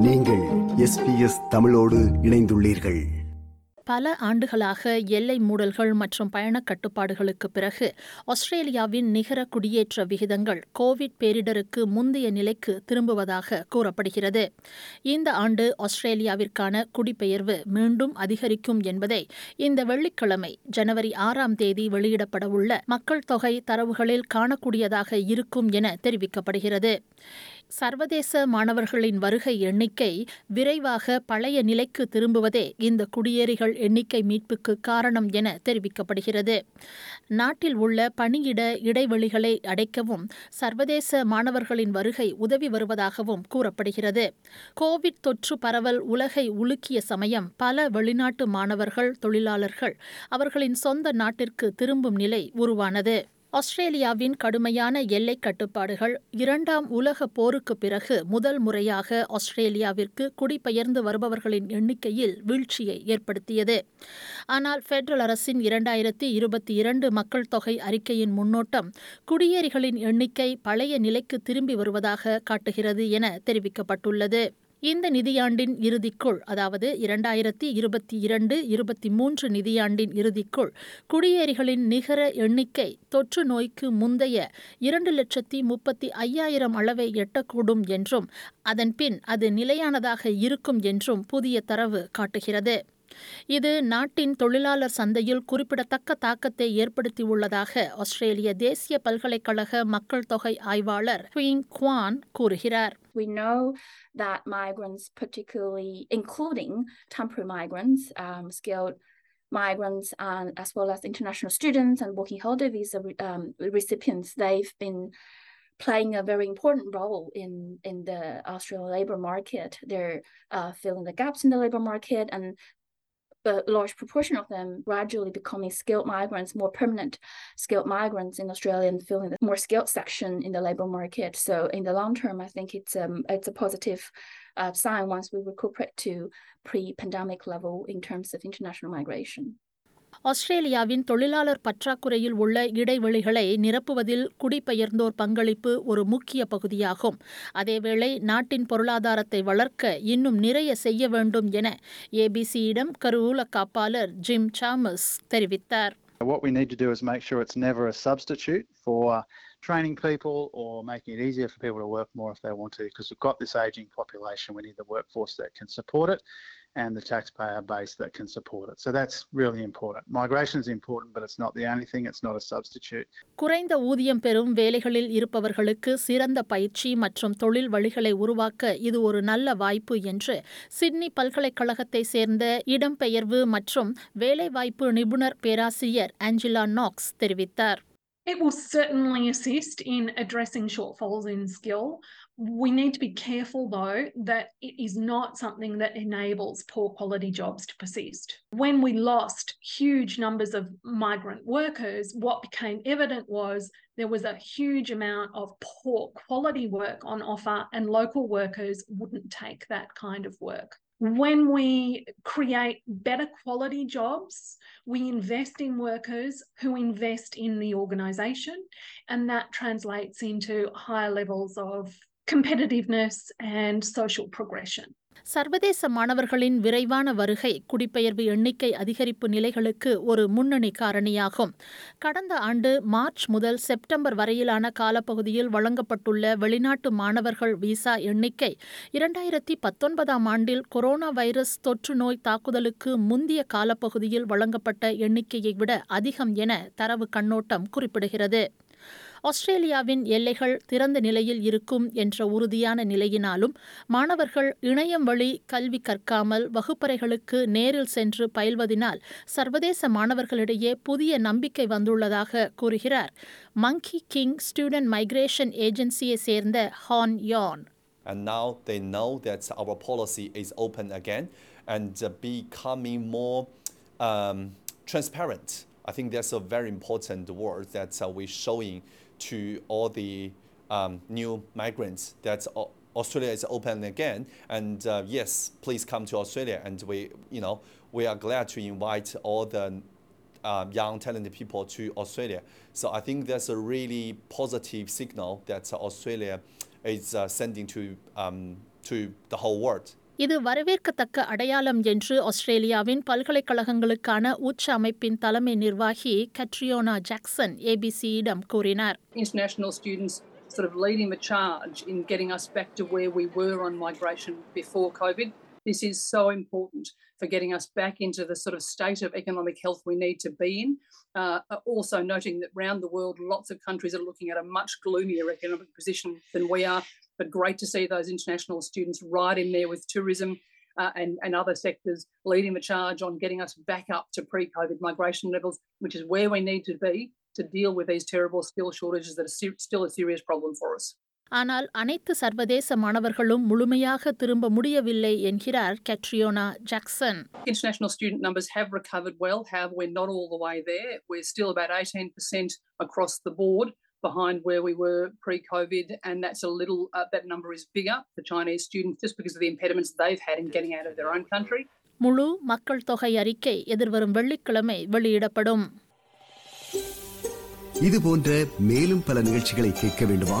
நீங்கள் எஸ்பிஎஸ் தமிழோடு இணைந்துள்ளீர்கள். பல ஆண்டுகளாக எல்லை மூடல்கள் மற்றும் பயணக் கட்டுப்பாடுகளுக்கு பிறகு ஆஸ்திரேலியாவின் நிகர குடியேற்ற விகிதங்கள் கோவிட் பேரிடருக்கு முந்தைய நிலைக்கு திரும்புவதாக கூறப்படுகிறது. இந்த ஆண்டு ஆஸ்திரேலியாவிற்கான குடிபெயர்வு மீண்டும் அதிகரிக்கும் என்பதை இந்த வெள்ளிக்கிழமை ஜனவரி ஆறாம் தேதி வெளியிடப்படவுள்ள மக்கள் தொகை தரவுகளில் காணக்கூடியதாக இருக்கும் என தெரிவிக்கப்படுகிறது. சர்வதேச மாணவர்களின் வருகை எண்ணிக்கை விரைவாக பழைய நிலைக்கு திரும்புவதே இந்த குடியேறிகள் எண்ணிக்கை மீட்புக்கு காரணம் என தெரிவிக்கப்படுகிறது. நாட்டில் உள்ள பணியிட இடைவெளிகளை அடைக்கவும் சர்வதேச மாணவர்களின் வருகை உதவி வருவதாகவும் கூறப்படுகிறது. கோவிட் தொற்று பரவல் உலகை உலுக்கிய சமயம் பல வெளிநாட்டு மாணவர்கள் தொழிலாளர்கள் அவர்களின் சொந்த நாட்டிற்கு திரும்பும் நிலை உருவானது. ஆஸ்திரேலியாவின் கடுமையான எல்லை கட்டுப்பாடுகள் இரண்டாம் உலக போருக்கு பிறகு முதல் முறையாக ஆஸ்திரேலியாவிற்கு குடிபெயர்ந்து வருபவர்களின் எண்ணிக்கையில் வீழ்ச்சியை ஏற்படுத்தியது. ஆனால் பெட்ரல் அரசின் இரண்டாயிரத்தி இருபத்தி இரண்டு மக்கள் தொகை அறிக்கையின் முன்னோட்டம் குடியேறிகளின் எண்ணிக்கை பழைய நிலைக்கு திரும்பி வருவதாக காட்டுகிறது என தெரிவிக்கப்பட்டுள்ளது. இந்த நிதியாண்டின் இறுதிக்குள் அதாவது இரண்டாயிரத்தி இருபத்தி இரண்டு இருபத்தி மூன்று நிதியாண்டின் இறுதிக்குள் குடியேறிகளின் நிகர எண்ணிக்கை தொற்று நோய்க்கு முந்தைய இரண்டு லட்சத்தி முப்பத்தி ஐயாயிரம் அளவை எட்டக்கூடும் என்றும் அதன்பின் அது நிலையானதாக இருக்கும் என்றும் புதிய தரவு காட்டுகிறது. இது நாட்டின் தொழிலாளர் சந்தையில் குறிப்பிடத்தக்க தாக்கத்தை ஏற்படுத்தியுள்ளதாக ஆஸ்திரேலிய தேசிய பல்கலைக்கழக மக்கள் தொகை ஆய்வாளர் குயின் குவான் கூறுகிறார் We know that migrants, particularly including temporary migrants, um, skilled migrants, and as well as international students and working holiday visa um, recipients, they've been playing a very important role in in the Australian labour market. They're uh, filling the gaps in the labour market and a large proportion of them gradually becoming skilled migrants, more permanent skilled migrants in Australia and filling the more skilled section in the labour market. So in the long term, I think it's um it's a positive uh, sign once we recuperate to pre-pandemic level in terms of international migration. ஆஸ்திரேலியாவின் தொழிலாளர் பற்றாக்குறையில் உள்ள இடைவெளிகளை நிரப்புவதில் குடிபெயர்ந்தோர் பங்களிப்பு ஒரு முக்கிய பகுதியாகும். அதேவேளை நாட்டின் பொருளாதாரத்தை வளர்க்க இன்னும் நிறைய செய்ய வேண்டும் என ஏபிசியிடம் கருவூல காப்பாளர் ஜிம் சாமஸ் தெரிவித்தார். What we need to do is make sure it's never a substitute for training people or making it easier for people to work more if they want to, because we've got this aging population. We need the workforce that can support it and the taxpayer base that can support it. So that's really important. Migration is important, but it's not the only thing. It's not a substitute. குறைந்த ஊதியம் பெறும் வேலைகளில் இருப்பவர்களுக்கு சிறந்த பயிற்சி மற்றும் தொழில் வழிகளை உருவாக்க இது ஒரு நல்ல வாய்ப்பு என்று சிட்னி பல்கலைக்கழகத்தை சேர்ந்த இடம்பெயர்வு மற்றும் வேலைவாய்ப்பு நிபுணர் பேராசிரியர் ஆஞ்சலா நாக்ஸ் தெரிவித்தார் It will certainly assist in addressing shortfalls in skill. We need to be careful, though, that it is not something that enables poor quality jobs to persist. When we lost huge numbers of migrant workers, what became evident was there was a huge amount of poor quality work on offer, and local workers wouldn't take that kind of work. When we create better quality jobs, we invest in workers who invest in the organisation, and that translates into higher levels of competitiveness and social progression. சர்வதேச மாணவர்களின் விரைவான வருகை குடிபெயர்வு எண்ணிக்கை அதிகரிப்பு நிலைகளுக்கு ஒரு முன்னணி காரணியாகும். கடந்த ஆண்டு மார்ச் முதல் செப்டம்பர் வரையிலான காலப்பகுதியில் வழங்கப்பட்டுள்ள வெளிநாட்டு மாணவர்கள் விசா எண்ணிக்கை இரண்டாயிரத்தி பத்தொன்பதாம் ஆண்டில் கொரோனா வைரஸ் தொற்று நோய் தாக்குதலுக்கு முந்தைய காலப்பகுதியில் வழங்கப்பட்ட எண்ணிக்கையை விட அதிகம் என தரவு கண்ணோட்டம் குறிப்பிடுகிறது. ஆஸ்திரேலியாவின் எல்லைகள் திறந்த நிலையில் இருக்கும் என்ற உறுதியான நிலையினாலும் மாணவர்கள் இணையம் வழி கல்வி கற்காமல் வகுப்பறைகளுக்கு நேரில் சென்று பயில்வதினால் சர்வதேச மாணவர்களிடையே புதிய நம்பிக்கை வந்துள்ளதாக கூறுகிறார் மங்கி கிங் ஸ்டூடெண்ட் மைக்ரேஷன் ஏஜென்சியை சேர்ந்த Han Yan And now they know that our policy is open again and becoming more um, transparent. I think that's a very important word that uh, we're showing to all the um, new migrants that Australia is open again. And uh, yes, please come to Australia. And we, you know, we are glad to invite all the um, young talented people to Australia. So I think that's a really positive signal that Australia is uh, sending to um, to the whole world. இது வரவேற்கத்தக்க அடையாளம் என்று ஆஸ்திரேலியாவின் பல்கலைக்கழகங்களுக்கான உச்ச அமைப்பின் தலைமை நிர்வாகி கட்ரியோனா Jackson ஏபிசியிடம் கூறினார் Sort of leading the charge in getting us back to where we were on migration before COVID. This is so important for getting us back into the sort of state of economic health we need to be in. Uh, also, noting that around the world, lots of countries are looking at a much gloomier economic position than we are. But great to see those international students right in there with tourism uh, and, and other sectors leading the charge on getting us back up to pre COVID migration levels, which is where we need to be to deal with these terrible skill shortages that are se- still a serious problem for us. ஆனால் அனைத்து சர்வதேச மாணவர்களும் முழுமையாக திரும்ப முடியவில்லை என்கிறார் Catriona Jackson International student numbers have recovered well. However, we're not all the way there. We're still about 18% across the board behind where we were pre-COVID, and that's a little. Uh, that number is bigger for Chinese students just because of the impediments they've had in getting out of their own country. முழு மக்கள் தொகை அறிக்கை எதிர்வரும் வெள்ளிக்கிழமை வெளியிடப்படும் இது போன்ற மேலும் பல நிகழ்ச்சிகளை கேட்க வேண்டுமா